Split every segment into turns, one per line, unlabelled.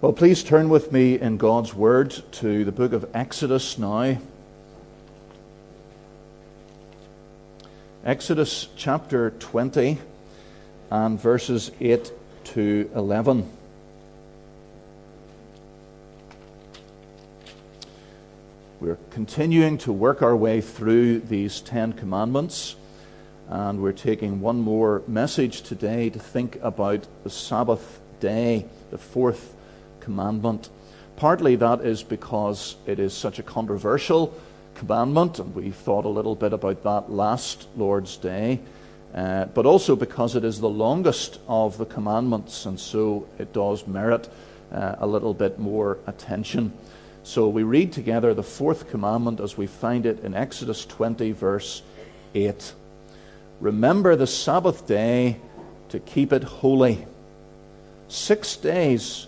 Well, please turn with me in God's Word to the book of Exodus now. Exodus chapter 20 and verses 8 to 11. We're continuing to work our way through these Ten Commandments, and we're taking one more message today to think about the Sabbath day, the fourth commandment. Partly that is because it is such a controversial commandment, and we thought a little bit about that last Lord's Day, uh, but also because it is the longest of the commandments, and so it does merit uh, a little bit more attention. So we read together the fourth commandment as we find it in Exodus 20, verse 8. Remember the Sabbath day to keep it holy. Six days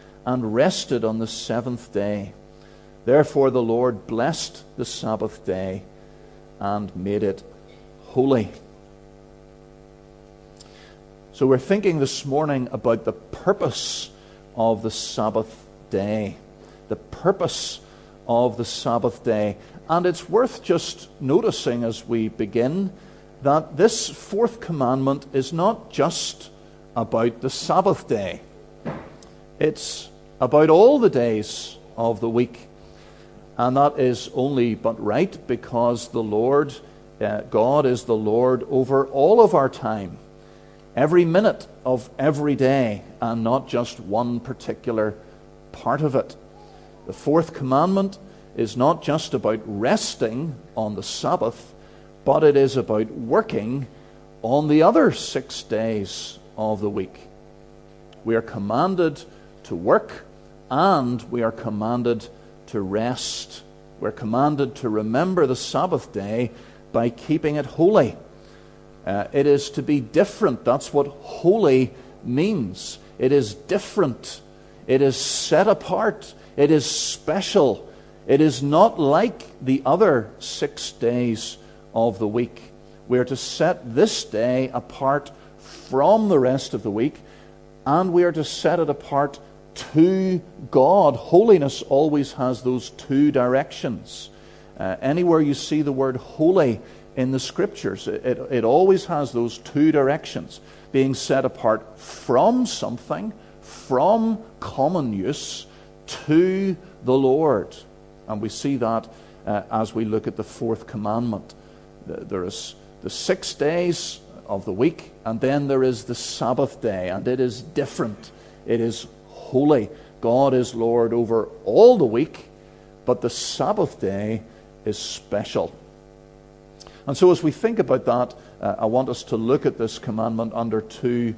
and rested on the seventh day. Therefore, the Lord blessed the Sabbath day and made it holy. So, we're thinking this morning about the purpose of the Sabbath day. The purpose of the Sabbath day. And it's worth just noticing as we begin that this fourth commandment is not just about the Sabbath day. It's about all the days of the week. And that is only but right because the Lord, uh, God, is the Lord over all of our time, every minute of every day, and not just one particular part of it. The fourth commandment is not just about resting on the Sabbath, but it is about working on the other six days of the week. We are commanded to work and we are commanded to rest. We're commanded to remember the Sabbath day by keeping it holy. Uh, it is to be different. That's what holy means. It is different. It is set apart. It is special. It is not like the other six days of the week. We are to set this day apart from the rest of the week, and we are to set it apart to God. Holiness always has those two directions. Uh, anywhere you see the word holy in the scriptures, it, it, it always has those two directions being set apart from something, from common use, to the Lord. And we see that uh, as we look at the fourth commandment. There is the six days of the week, and then there is the Sabbath day, and it is different. It is holy. God is Lord over all the week, but the Sabbath day is special. And so, as we think about that, uh, I want us to look at this commandment under two.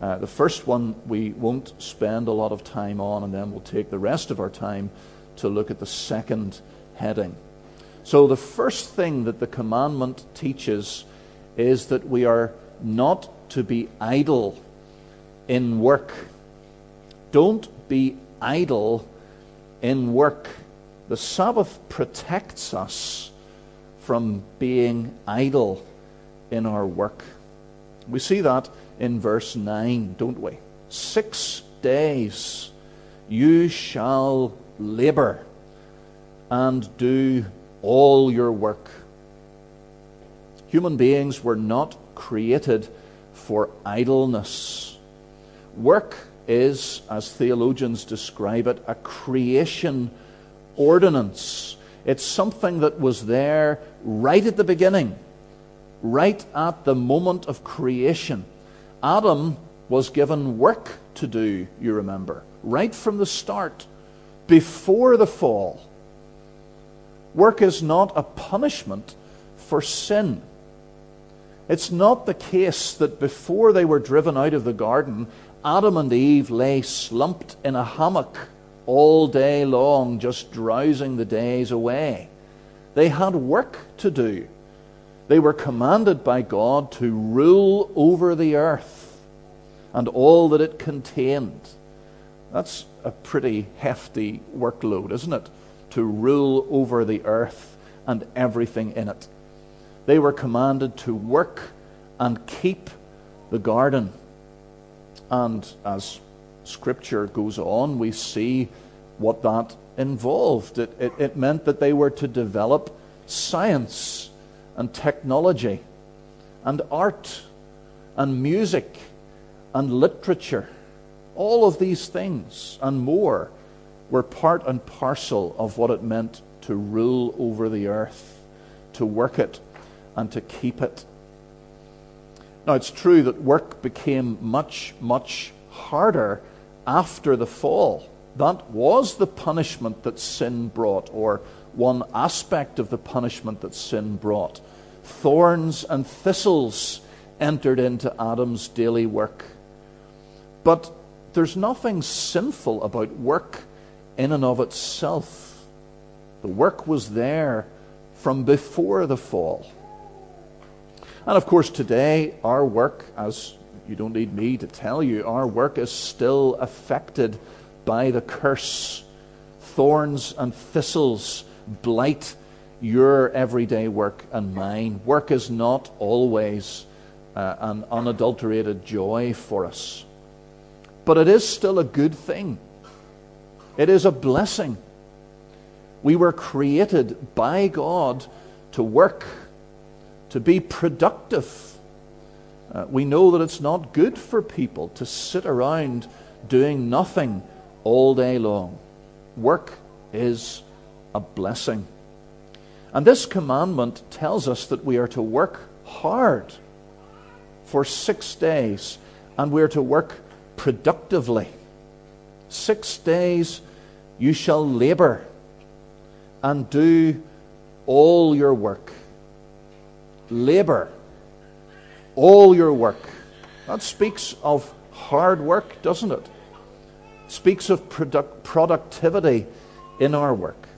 Uh, the first one we won't spend a lot of time on, and then we'll take the rest of our time to look at the second heading. So, the first thing that the commandment teaches is that we are not to be idle in work. Don't be idle in work. The Sabbath protects us from being idle in our work. We see that in verse 9, don't we? Six days you shall labor and do all your work. Human beings were not created for idleness. Work is, as theologians describe it, a creation ordinance. It's something that was there right at the beginning, right at the moment of creation. Adam was given work to do, you remember, right from the start, before the fall. Work is not a punishment for sin. It's not the case that before they were driven out of the garden, Adam and Eve lay slumped in a hammock all day long just drowsing the days away. They had work to do. They were commanded by God to rule over the earth and all that it contained. That's a pretty hefty workload, isn't it? To rule over the earth and everything in it. They were commanded to work and keep the garden. And as Scripture goes on, we see what that involved. It, it, it meant that they were to develop science and technology and art and music and literature. All of these things and more were part and parcel of what it meant to rule over the earth, to work it, and to keep it. Now, it's true that work became much, much harder after the fall. That was the punishment that sin brought, or one aspect of the punishment that sin brought. Thorns and thistles entered into Adam's daily work. But there's nothing sinful about work in and of itself. The work was there from before the fall. And of course, today, our work, as you don't need me to tell you, our work is still affected by the curse. Thorns and thistles blight your everyday work and mine. Work is not always uh, an unadulterated joy for us. But it is still a good thing. It is a blessing. We were created by God to work, to be productive. Uh, we know that it's not good for people to sit around doing nothing all day long. Work is a blessing. And this commandment tells us that we are to work hard for six days and we're to work productively. Six days you shall labor and do all your work. Labor. All your work. That speaks of hard work, doesn't it? Speaks of product, productivity in our work.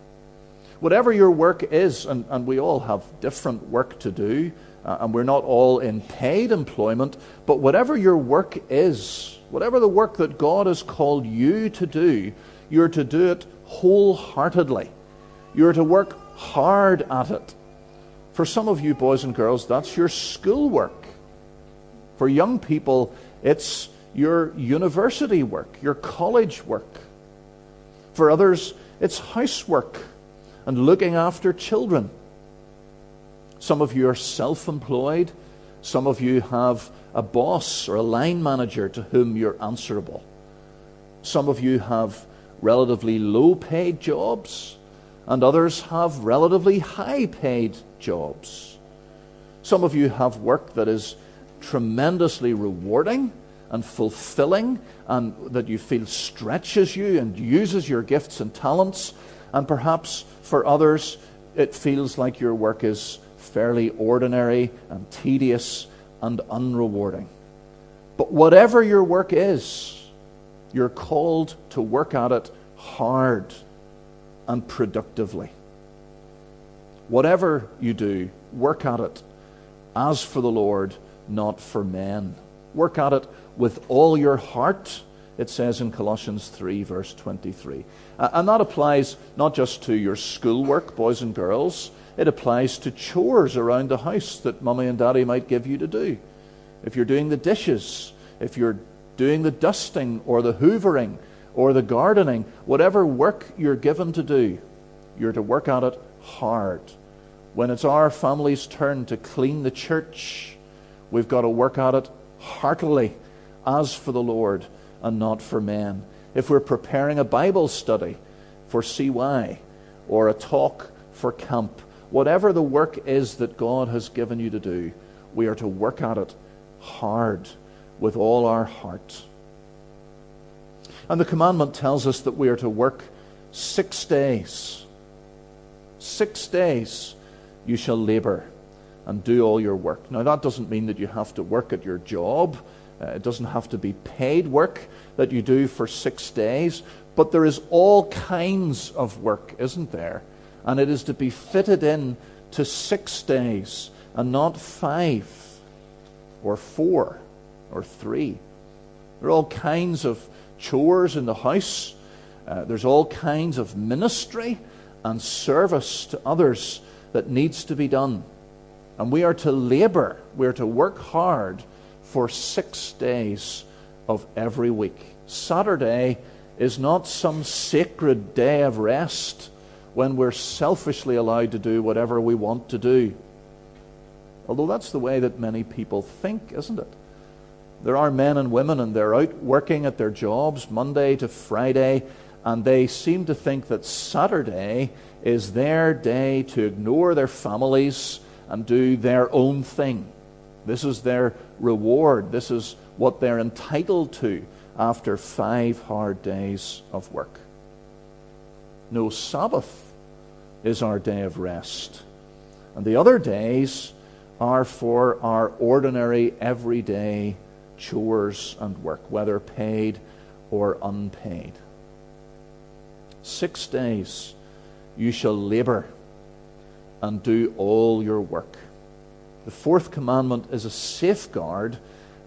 Whatever your work is, and, and we all have different work to do, uh, and we're not all in paid employment, but whatever your work is, whatever the work that God has called you to do, you're to do it wholeheartedly. You're to work hard at it. For some of you boys and girls, that's your schoolwork. For young people, it's your university work, your college work. For others, it's housework and looking after children. Some of you are self employed. Some of you have a boss or a line manager to whom you're answerable. Some of you have relatively low paid jobs, and others have relatively high paid jobs. Some of you have work that is tremendously rewarding and fulfilling, and that you feel stretches you and uses your gifts and talents. And perhaps for others, it feels like your work is fairly ordinary and tedious and unrewarding. But whatever your work is, you're called to work at it hard and productively. Whatever you do, work at it as for the Lord, not for men. Work at it with all your heart, it says in Colossians 3, verse 23. And that applies not just to your schoolwork, boys and girls, it applies to chores around the house that mummy and daddy might give you to do. If you're doing the dishes, if you're doing the dusting or the hoovering or the gardening, whatever work you're given to do, you're to work at it hard. When it's our family's turn to clean the church, we've got to work at it heartily as for the Lord and not for men. If we're preparing a Bible study for CY or a talk for camp, whatever the work is that God has given you to do, we are to work at it hard with all our heart. And the commandment tells us that we are to work six days. Six days you shall labor and do all your work. Now, that doesn't mean that you have to work at your job. Uh, it doesn't have to be paid work that you do for six days. But there is all kinds of work, isn't there? And it is to be fitted in to six days and not five or four or three. There are all kinds of chores in the house. Uh, there's all kinds of ministry and service to others that needs to be done. And we are to labor, we are to work hard for six days of every week. Saturday is not some sacred day of rest when we're selfishly allowed to do whatever we want to do. Although that's the way that many people think, isn't it? There are men and women, and they're out working at their jobs Monday to Friday, and they seem to think that Saturday is their day to ignore their families and do their own thing. This is their reward. This is what they're entitled to after five hard days of work. No, Sabbath is our day of rest. And the other days are for our ordinary, everyday chores and work, whether paid or unpaid. Six days you shall labor and do all your work. The fourth commandment is a safeguard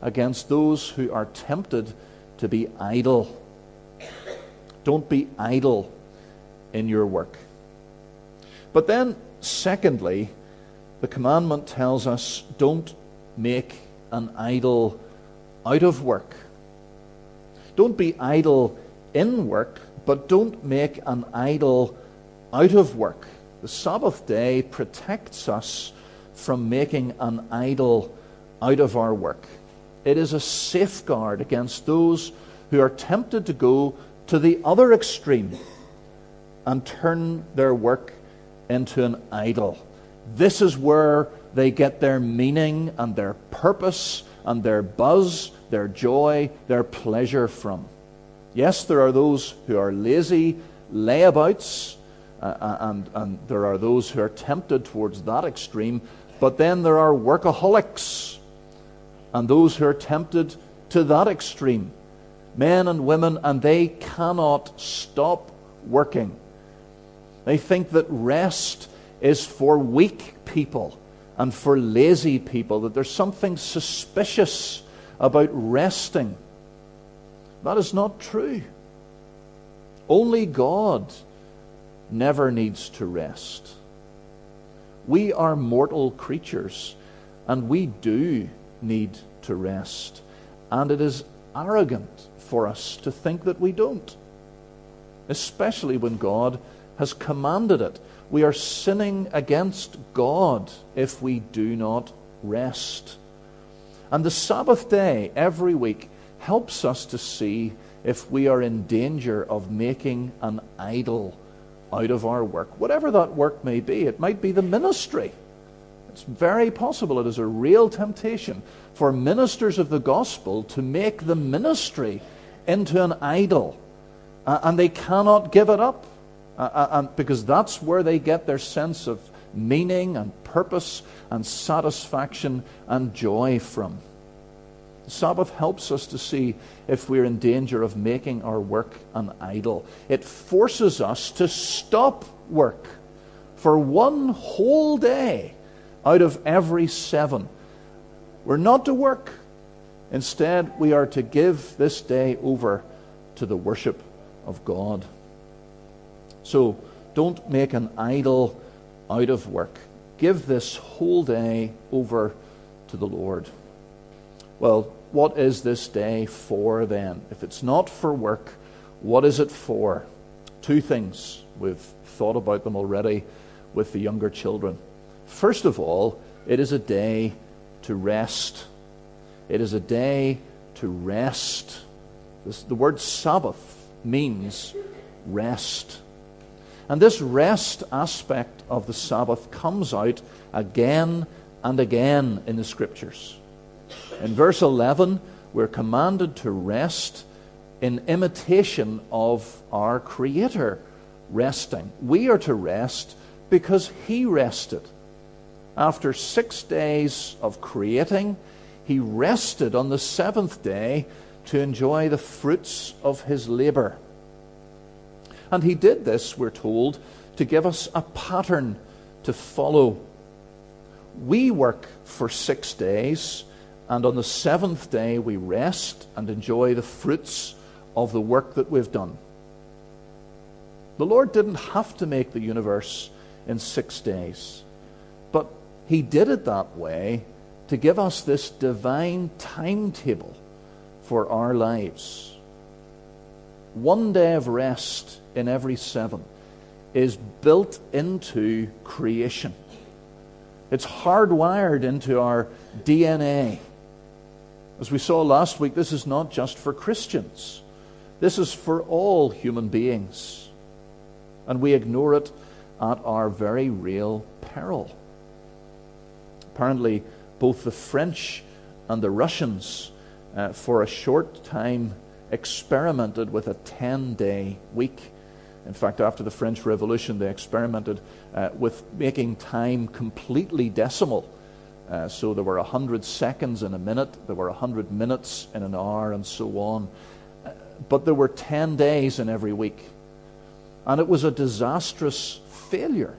against those who are tempted to be idle. Don't be idle in your work. But then, secondly, the commandment tells us don't make an idol out of work. Don't be idle in work, but don't make an idol out of work. The Sabbath day protects us from making an idol out of our work. It is a safeguard against those who are tempted to go to the other extreme and turn their work into an idol. This is where they get their meaning and their purpose and their buzz, their joy, their pleasure from. Yes, there are those who are lazy layabouts, uh, uh, and, and there are those who are tempted towards that extreme, but then there are workaholics and those who are tempted to that extreme. Men and women, and they cannot stop working. They think that rest is for weak people and for lazy people, that there's something suspicious about resting. That is not true. Only God never needs to rest. We are mortal creatures, and we do need to rest. And it is arrogant for us to think that we don't, especially when God has commanded it. We are sinning against God if we do not rest. And the Sabbath day every week helps us to see if we are in danger of making an idol out of our work, whatever that work may be. It might be the ministry. It's very possible it is a real temptation for ministers of the gospel to make the ministry into an idol, uh, and they cannot give it up. Uh, uh, because that's where they get their sense of meaning and purpose and satisfaction and joy from. Sabbath helps us to see if we're in danger of making our work an idol. It forces us to stop work for one whole day out of every seven. We're not to work. Instead, we are to give this day over to the worship of God. So don't make an idol out of work. Give this whole day over to the Lord. Well, what is this day for then? If it's not for work, what is it for? Two things. We've thought about them already with the younger children. First of all, it is a day to rest. It is a day to rest. This, the word Sabbath means rest. And this rest aspect of the Sabbath comes out again and again in the Scriptures. In verse 11, we're commanded to rest in imitation of our Creator resting. We are to rest because He rested. After six days of creating, He rested on the seventh day to enjoy the fruits of His labor. And he did this, we're told, to give us a pattern to follow. We work for six days, and on the seventh day we rest and enjoy the fruits of the work that we've done. The Lord didn't have to make the universe in six days, but He did it that way to give us this divine timetable for our lives. One day of rest in every seven is built into creation. It's hardwired into our DNA. As we saw last week, this is not just for Christians, this is for all human beings. And we ignore it at our very real peril. Apparently, both the French and the Russians, uh, for a short time, experimented with a 10 day week in fact, after the French Revolution, they experimented uh, with making time completely decimal. Uh, so there were 100 seconds in a minute, there were 100 minutes in an hour, and so on. Uh, but there were 10 days in every week. And it was a disastrous failure.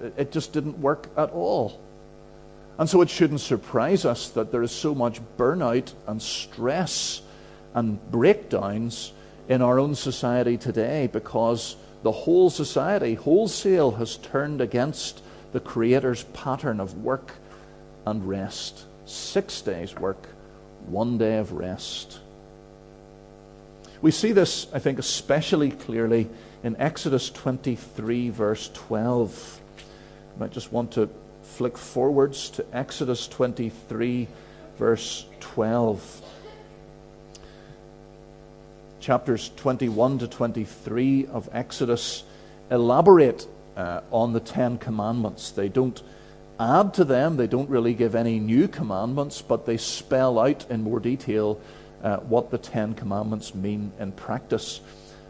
Uh, it just didn't work at all. And so it shouldn't surprise us that there is so much burnout and stress and breakdowns in our own society today because the whole society, wholesale, has turned against the Creator's pattern of work and rest. Six days' work, one day of rest. We see this, I think, especially clearly in Exodus 23, verse 12. I might just want to flick forwards to Exodus 23, verse 12 chapters 21 to 23 of Exodus elaborate uh, on the Ten Commandments. They don't add to them, they don't really give any new commandments, but they spell out in more detail uh, what the Ten Commandments mean in practice.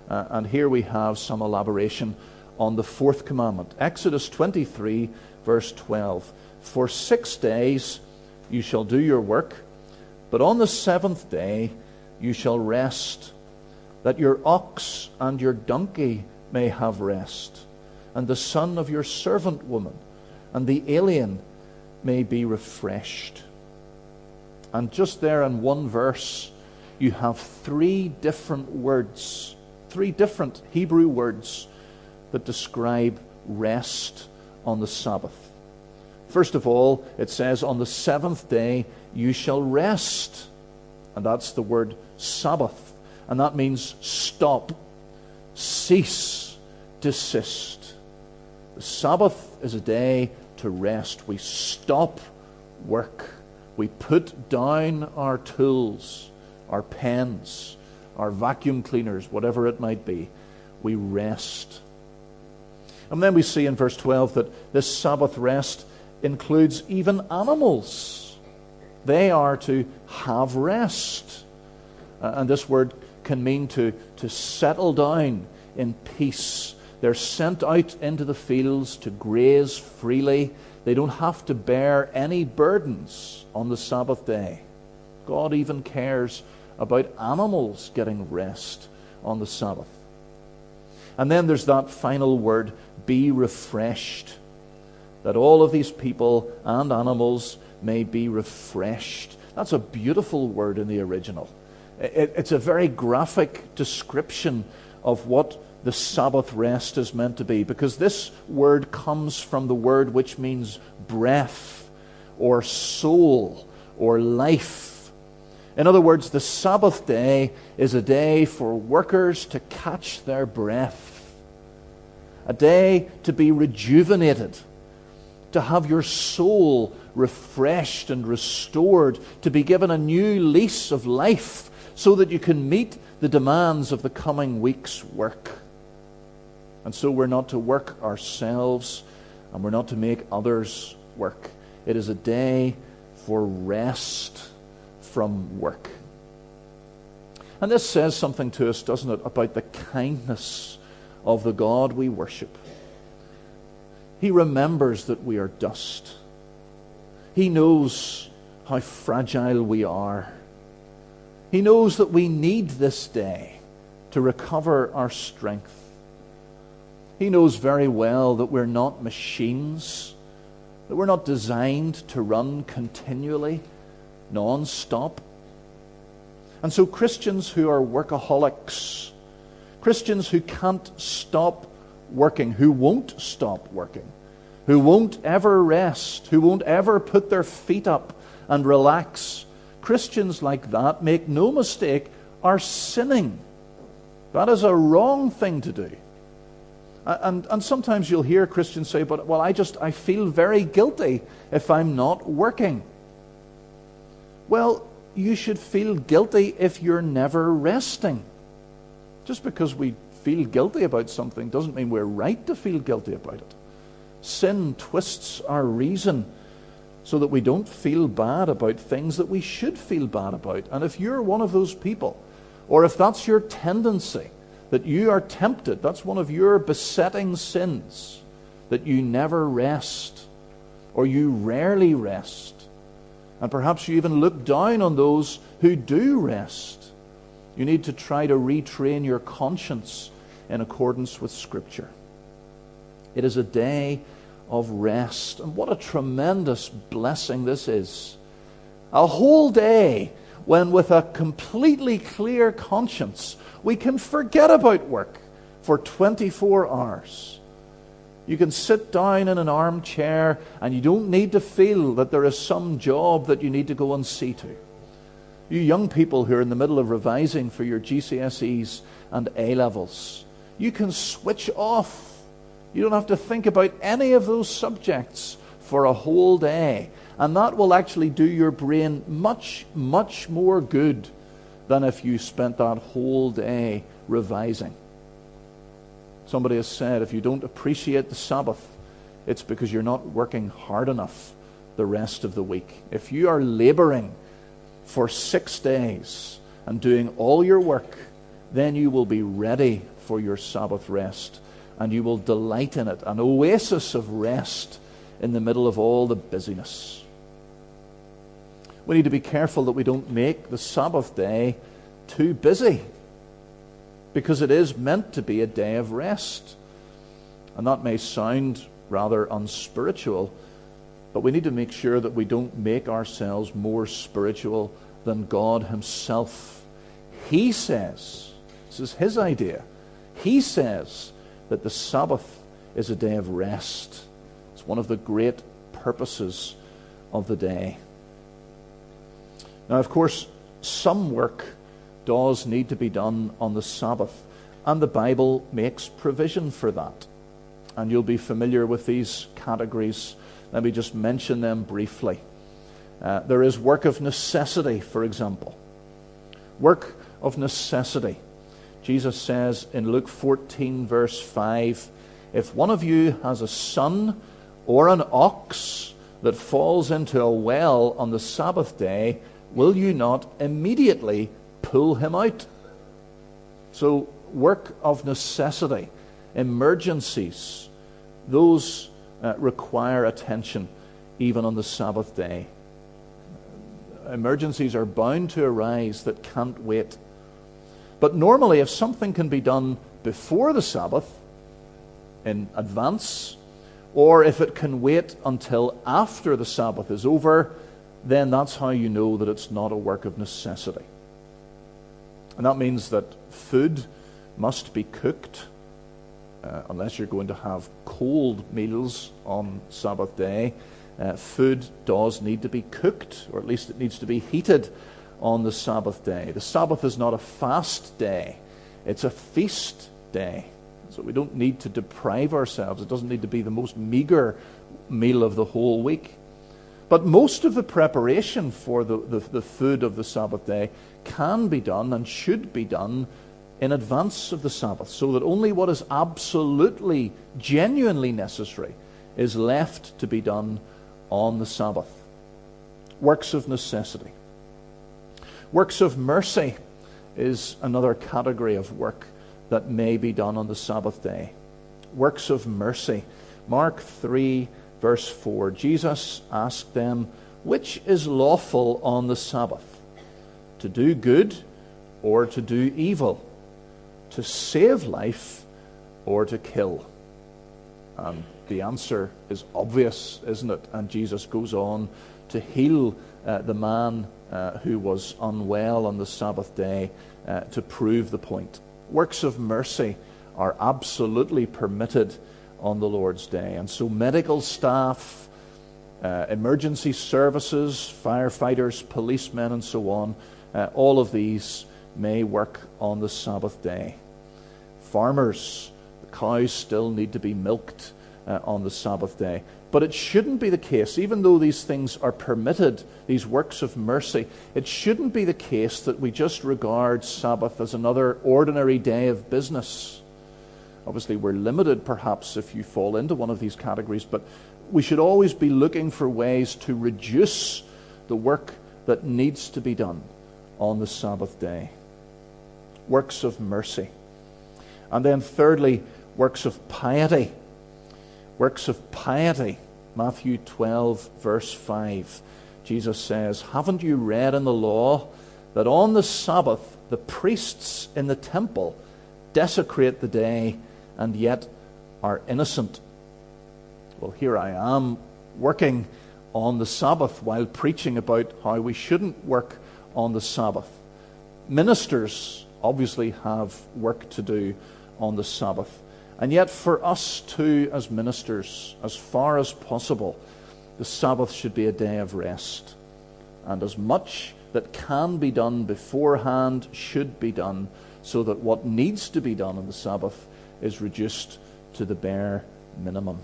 Uh, and here we have some elaboration on the fourth commandment. Exodus 23, verse 12. For six days you shall do your work, but on the seventh day you shall rest that your ox and your donkey may have rest, and the son of your servant woman and the alien may be refreshed. And just there in one verse, you have three different words, three different Hebrew words that describe rest on the Sabbath. First of all, it says, On the seventh day you shall rest. And that's the word Sabbath and that means stop, cease, desist. Sabbath is a day to rest. We stop work. We put down our tools, our pens, our vacuum cleaners, whatever it might be. We rest. And then we see in verse 12 that this Sabbath rest includes even animals. They are to have rest. Uh, and this word can mean to, to settle down in peace. They're sent out into the fields to graze freely. They don't have to bear any burdens on the Sabbath day. God even cares about animals getting rest on the Sabbath. And then there's that final word be refreshed. That all of these people and animals may be refreshed. That's a beautiful word in the original. It, it's a very graphic description of what the Sabbath rest is meant to be, because this word comes from the word which means breath or soul or life. In other words, the Sabbath day is a day for workers to catch their breath, a day to be rejuvenated, to have your soul refreshed and restored, to be given a new lease of life so that you can meet the demands of the coming week's work. And so we're not to work ourselves and we're not to make others work. It is a day for rest from work. And this says something to us, doesn't it, about the kindness of the God we worship. He remembers that we are dust. He knows how fragile we are. He knows that we need this day to recover our strength. He knows very well that we're not machines, that we're not designed to run continually, non stop. And so, Christians who are workaholics, Christians who can't stop working, who won't stop working, who won't ever rest, who won't ever put their feet up and relax, Christians like that, make no mistake, are sinning. That is a wrong thing to do. And, and sometimes you'll hear Christians say, but well, I just I feel very guilty if I'm not working. Well, you should feel guilty if you're never resting. Just because we feel guilty about something doesn't mean we're right to feel guilty about it. Sin twists our reason so that we don't feel bad about things that we should feel bad about. And if you're one of those people, or if that's your tendency, that you are tempted, that's one of your besetting sins, that you never rest, or you rarely rest, and perhaps you even look down on those who do rest. You need to try to retrain your conscience in accordance with Scripture. It is a day of rest. And what a tremendous blessing this is. A whole day when, with a completely clear conscience, we can forget about work for 24 hours. You can sit down in an armchair and you don't need to feel that there is some job that you need to go and see to. You young people who are in the middle of revising for your GCSEs and A levels, you can switch off. You don't have to think about any of those subjects for a whole day. And that will actually do your brain much, much more good than if you spent that whole day revising. Somebody has said if you don't appreciate the Sabbath, it's because you're not working hard enough the rest of the week. If you are laboring for six days and doing all your work, then you will be ready for your Sabbath rest and you will delight in it, an oasis of rest in the middle of all the busyness. We need to be careful that we don't make the Sabbath day too busy because it is meant to be a day of rest. And that may sound rather unspiritual, but we need to make sure that we don't make ourselves more spiritual than God Himself. He says, this is His idea, He says that the Sabbath is a day of rest. It's one of the great purposes of the day. Now, of course, some work does need to be done on the Sabbath. And the Bible makes provision for that. And you'll be familiar with these categories. Let me just mention them briefly. Uh, there is work of necessity, for example. Work of necessity. Jesus says in Luke 14, verse 5 If one of you has a son or an ox that falls into a well on the Sabbath day, will you not immediately pull him out. So, work of necessity, emergencies, those uh, require attention even on the Sabbath day. Emergencies are bound to arise that can't wait. But normally, if something can be done before the Sabbath, in advance, or if it can wait until after the Sabbath is over, then that's how you know that it's not a work of necessity. And that means that food must be cooked, uh, unless you're going to have cold meals on Sabbath day. Uh, food does need to be cooked, or at least it needs to be heated on the Sabbath day. The Sabbath is not a fast day, it's a feast day. So we don't need to deprive ourselves. It doesn't need to be the most meager meal of the whole week. But most of the preparation for the, the, the, food of the Sabbath day can be done and should be done in advance of the Sabbath, so that only what is absolutely, genuinely necessary is left to be done on the Sabbath. Works of necessity. Works of mercy is another category of work that may be done on the Sabbath day. Works of mercy. Mark 3 Verse 4 Jesus asked them, Which is lawful on the Sabbath? To do good or to do evil? to save life or to kill? And the answer is obvious, isn't it? And Jesus goes on to heal uh, the man uh, who was unwell on the Sabbath day uh, to prove the point. Works of mercy are absolutely permitted on the Lord's day. And so, medical staff, uh, emergency services, firefighters, policemen, and so on, uh, all of these may work on the Sabbath day. Farmers, the cows still need to be milked uh, on the Sabbath day. But it shouldn't be the case, even though these things are permitted, these works of mercy, it shouldn't be the case that we just regard Sabbath as another ordinary day of business. Obviously, we're limited perhaps if you fall into one of these categories, but we should always be looking for ways to reduce the work that needs to be done on the Sabbath day. Works of mercy. And then, thirdly, works of piety works of piety. Matthew 12, verse 5. Jesus says, Haven't you read in the law that on the Sabbath the priests in the temple desecrate the day and yet are innocent? Well, here I am working on the Sabbath while preaching about how we shouldn't work on the Sabbath. Ministers obviously have work to do on the Sabbath. And yet, for us too, as ministers, as far as possible, the Sabbath should be a day of rest. And as much that can be done beforehand should be done, so that what needs to be done on the Sabbath is reduced to the bare minimum.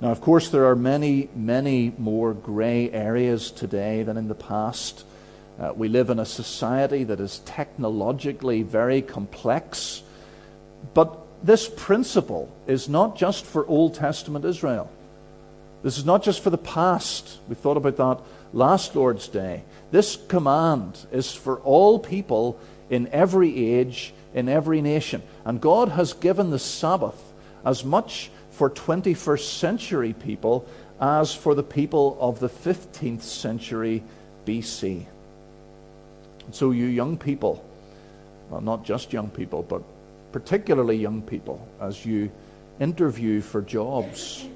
Now, of course, there are many, many more grey areas today than in the past. Uh, we live in a society that is technologically very complex, but this principle is not just for Old Testament Israel. This is not just for the past. We thought about that last Lord's Day. This command is for all people in every age, in every nation. And God has given the Sabbath as much for 21st century people as for the people of the 15th century BC. So, you young people, well, not just young people, but particularly young people, as you interview for jobs,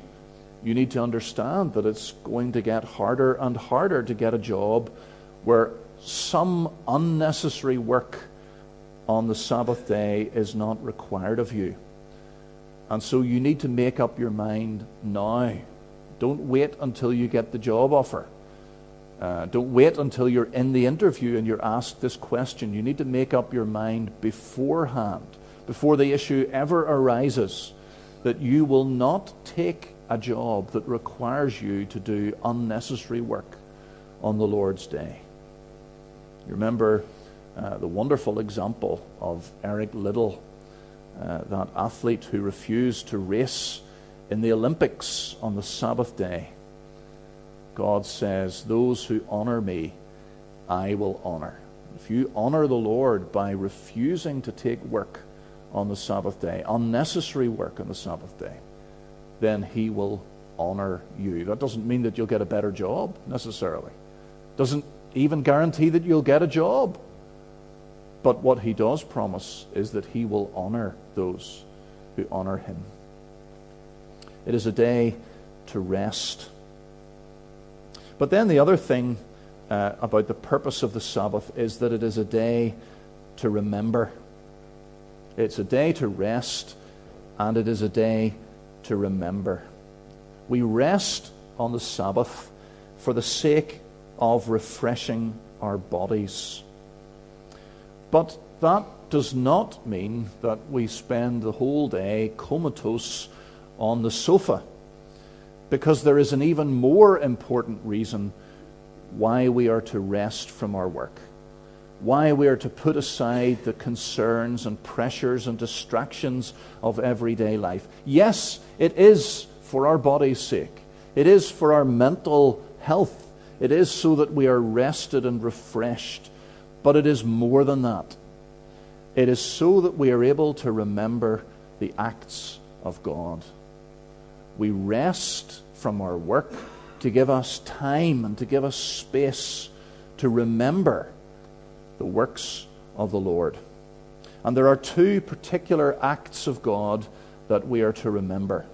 you need to understand that it's going to get harder and harder to get a job where some unnecessary work on the Sabbath day is not required of you. And so you need to make up your mind now. Don't wait until you get the job offer. Uh, don't wait until you're in the interview and you're asked this question. You need to make up your mind beforehand before the issue ever arises that you will not take a job that requires you to do unnecessary work on the Lord's day. You remember uh, the wonderful example of Eric Liddell, uh, that athlete who refused to race in the Olympics on the Sabbath day. God says, Those who honor me, I will honor. If you honor the Lord by refusing to take work on the Sabbath day, unnecessary work on the Sabbath day, then he will honor you. That doesn't mean that you'll get a better job necessarily. Doesn't even guarantee that you'll get a job. But what he does promise is that he will honor those who honor him. It is a day to rest. But then the other thing uh, about the purpose of the Sabbath is that it is a day to remember. It's a day to rest, and it is a day to remember. We rest on the Sabbath for the sake of refreshing our bodies. But that does not mean that we spend the whole day comatose on the sofa, because there is an even more important reason why we are to rest from our work why we are to put aside the concerns and pressures and distractions of everyday life. Yes, it is for our body's sake, it is for our mental health, it is so that we are rested and refreshed. But it is more than that. It is so that we are able to remember the acts of God. We rest from our work to give us time and to give us space to remember the works of the Lord. And there are two particular acts of God that we are to remember.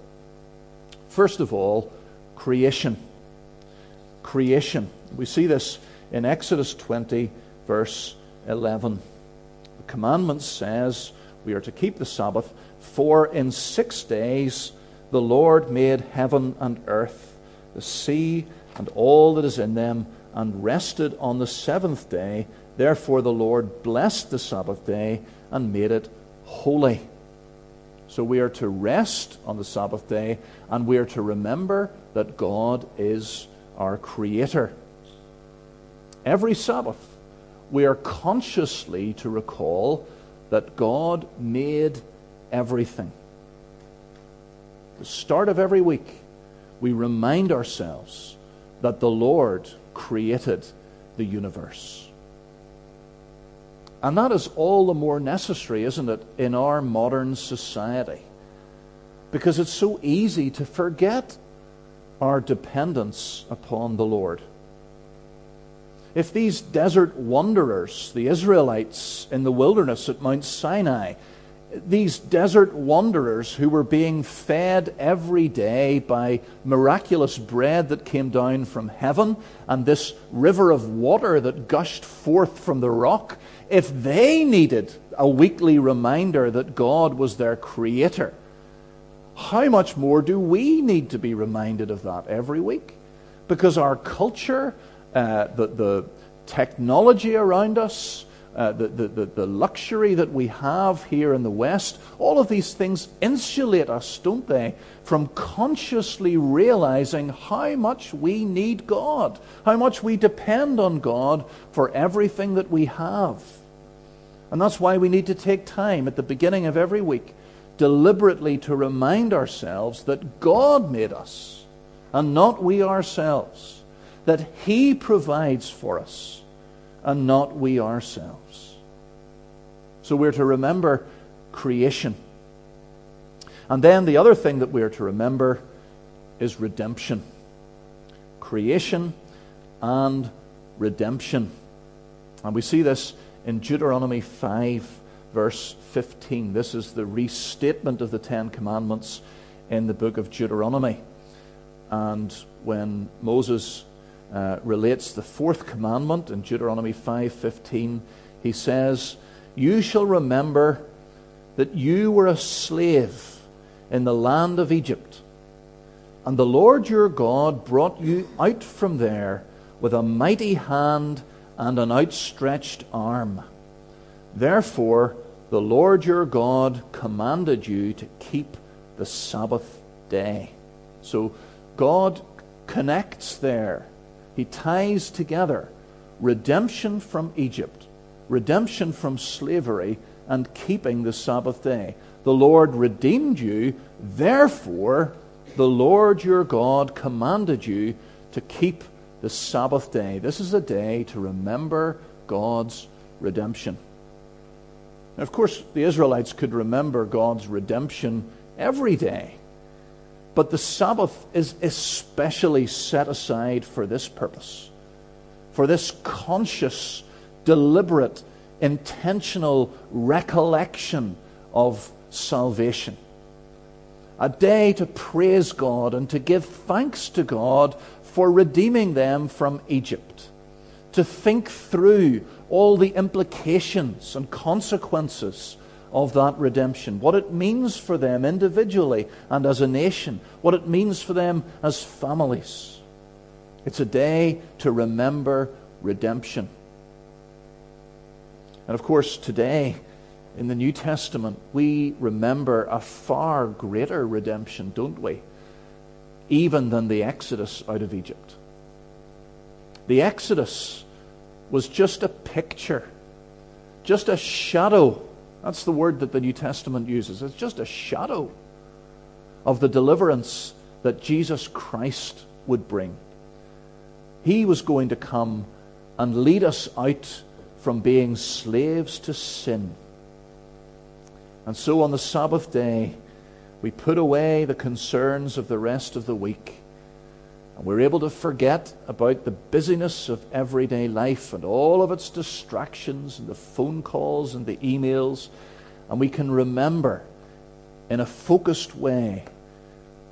First of all, creation. Creation. We see this in Exodus 20, verse 11. The commandment says we are to keep the Sabbath, for in six days the Lord made heaven and earth, the sea and all that is in them, and rested on the seventh day. Therefore the Lord blessed the Sabbath day and made it holy. So we are to rest on the Sabbath day, and we are to remember that God is our Creator. Every Sabbath, we are consciously to recall that God made everything. The start of every week, we remind ourselves that the Lord created the universe. And that is all the more necessary, isn't it, in our modern society? Because it's so easy to forget our dependence upon the Lord. If these desert wanderers, the Israelites in the wilderness at Mount Sinai, these desert wanderers who were being fed every day by miraculous bread that came down from heaven and this river of water that gushed forth from the rock, if they needed a weekly reminder that God was their creator, how much more do we need to be reminded of that every week? Because our culture, uh, the, the technology around us, uh, the, the, the luxury that we have here in the West, all of these things insulate us, don't they, from consciously realizing how much we need God, how much we depend on God for everything that we have. And that's why we need to take time at the beginning of every week deliberately to remind ourselves that God made us and not we ourselves, that He provides for us and not we ourselves. So we're to remember creation. And then the other thing that we're to remember is redemption. Creation and redemption. And we see this in Deuteronomy 5 verse 15. This is the restatement of the Ten Commandments in the book of Deuteronomy. And when Moses uh, relates the fourth commandment in Deuteronomy 5:15, he says, "You shall remember that you were a slave in the land of Egypt, and the Lord your God brought you out from there with a mighty hand and an outstretched arm. Therefore, the Lord your God commanded you to keep the Sabbath day. So God connects there. He ties together redemption from Egypt, redemption from slavery, and keeping the Sabbath day. The Lord redeemed you, therefore, the Lord your God commanded you to keep the Sabbath day. This is a day to remember God's redemption. Now, of course, the Israelites could remember God's redemption every day. But the Sabbath is especially set aside for this purpose, for this conscious, deliberate, intentional recollection of salvation. A day to praise God and to give thanks to God for redeeming them from Egypt, to think through all the implications and consequences of that redemption, what it means for them individually and as a nation, what it means for them as families. It's a day to remember redemption. And of course, today in the New Testament, we remember a far greater redemption, don't we? Even than the Exodus out of Egypt. The Exodus was just a picture, just a shadow. That's the word that the New Testament uses. It's just a shadow of the deliverance that Jesus Christ would bring. He was going to come and lead us out from being slaves to sin. And so on the Sabbath day, we put away the concerns of the rest of the week and we're able to forget about the busyness of everyday life and all of its distractions and the phone calls and the emails. and we can remember in a focused way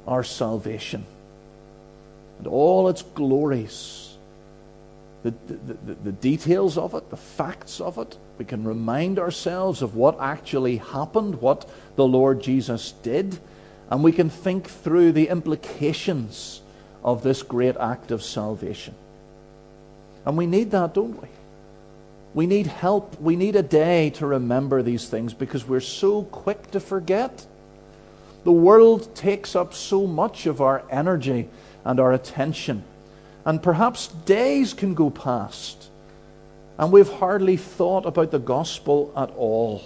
our salvation and all its glories, the, the, the, the, details of it, the facts of it. We can remind ourselves of what actually happened, what the Lord Jesus did, and we can think through the implications of this great act of salvation. And we need that, don't we? We need help. We need a day to remember these things because we're so quick to forget. The world takes up so much of our energy and our attention. And perhaps days can go past and we've hardly thought about the gospel at all.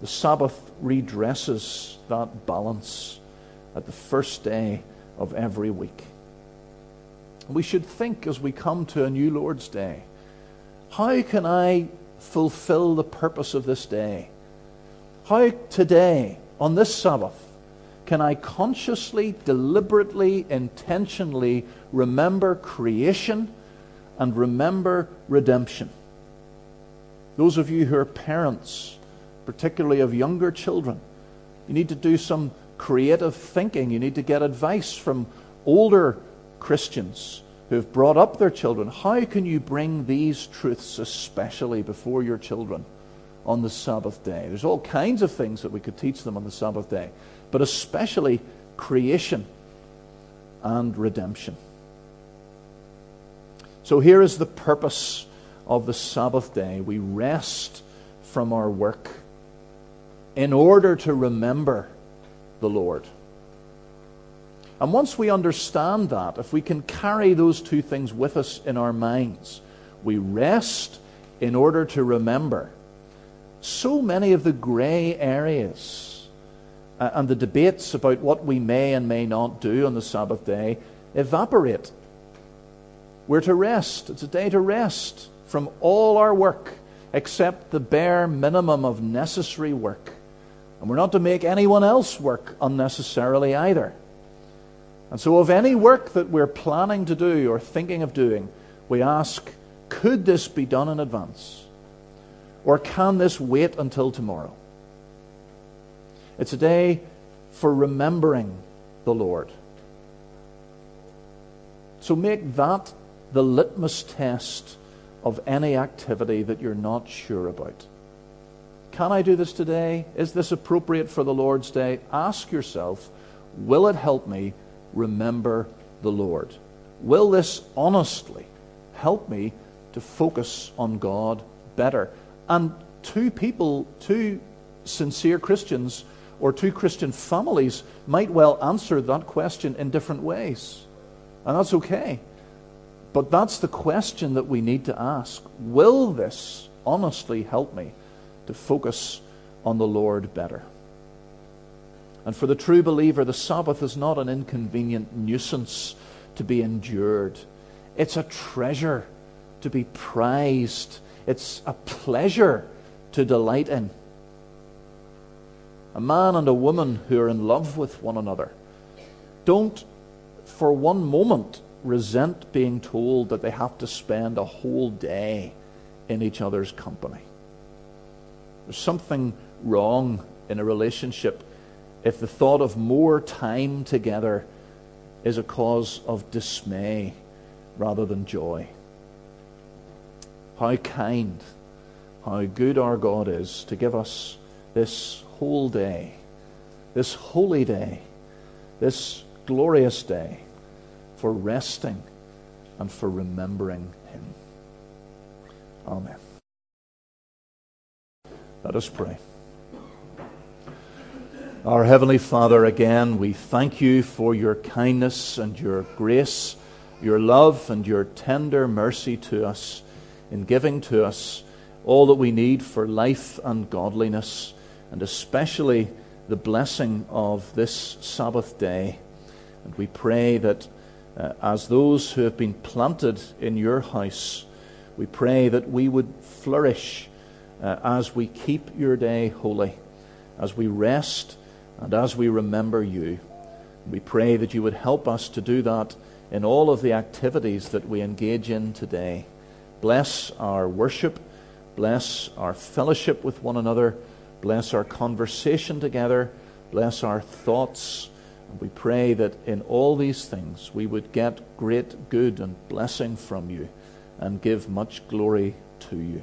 The Sabbath redresses that balance at the first day of every week. We should think as we come to a new Lord's Day how can I fulfill the purpose of this day? How today, on this Sabbath, can I consciously, deliberately, intentionally remember creation and remember redemption? Those of you who are parents, particularly of younger children, you need to do some creative thinking. You need to get advice from older Christians who have brought up their children. How can you bring these truths especially before your children on the Sabbath day? There's all kinds of things that we could teach them on the Sabbath day, but especially creation and redemption. So here is the purpose of the Sabbath day. We rest from our work in order to remember the Lord. And once we understand that, if we can carry those two things with us in our minds, we rest in order to remember. So many of the gray areas uh, and the debates about what we may and may not do on the Sabbath day evaporate. We're to rest. It's a day to rest from all our work except the bare minimum of necessary work. And we're not to make anyone else work unnecessarily either. And so, of any work that we're planning to do or thinking of doing, we ask, could this be done in advance? Or can this wait until tomorrow? It's a day for remembering the Lord. So make that the litmus test of any activity that you're not sure about. Can I do this today? Is this appropriate for the Lord's day? Ask yourself, will it help me remember the Lord? Will this honestly help me to focus on God better? And two people, two sincere Christians, or two Christian families might well answer that question in different ways. And that's okay. But that's the question that we need to ask. Will this honestly help me to focus on the Lord better? And for the true believer, the Sabbath is not an inconvenient nuisance to be endured. It's a treasure to be prized. It's a pleasure to delight in. A man and a woman who are in love with one another don't for one moment resent being told that they have to spend a whole day in each other's company. There's something wrong in a relationship if the thought of more time together is a cause of dismay rather than joy. How kind, how good our God is to give us this whole day, this holy day, this glorious day for resting and for remembering Him. Amen. Let us pray. Our Heavenly Father, again, we thank you for your kindness and your grace, your love and your tender mercy to us in giving to us all that we need for life and godliness, and especially the blessing of this Sabbath day. And we pray that uh, as those who have been planted in your house, we pray that we would flourish uh, as we keep your day holy, as we rest and as we remember you, we pray that you would help us to do that in all of the activities that we engage in today. Bless our worship, bless our fellowship with one another, Bless our conversation together. Bless our thoughts. We pray that in all these things we would get great good and blessing from you and give much glory to you.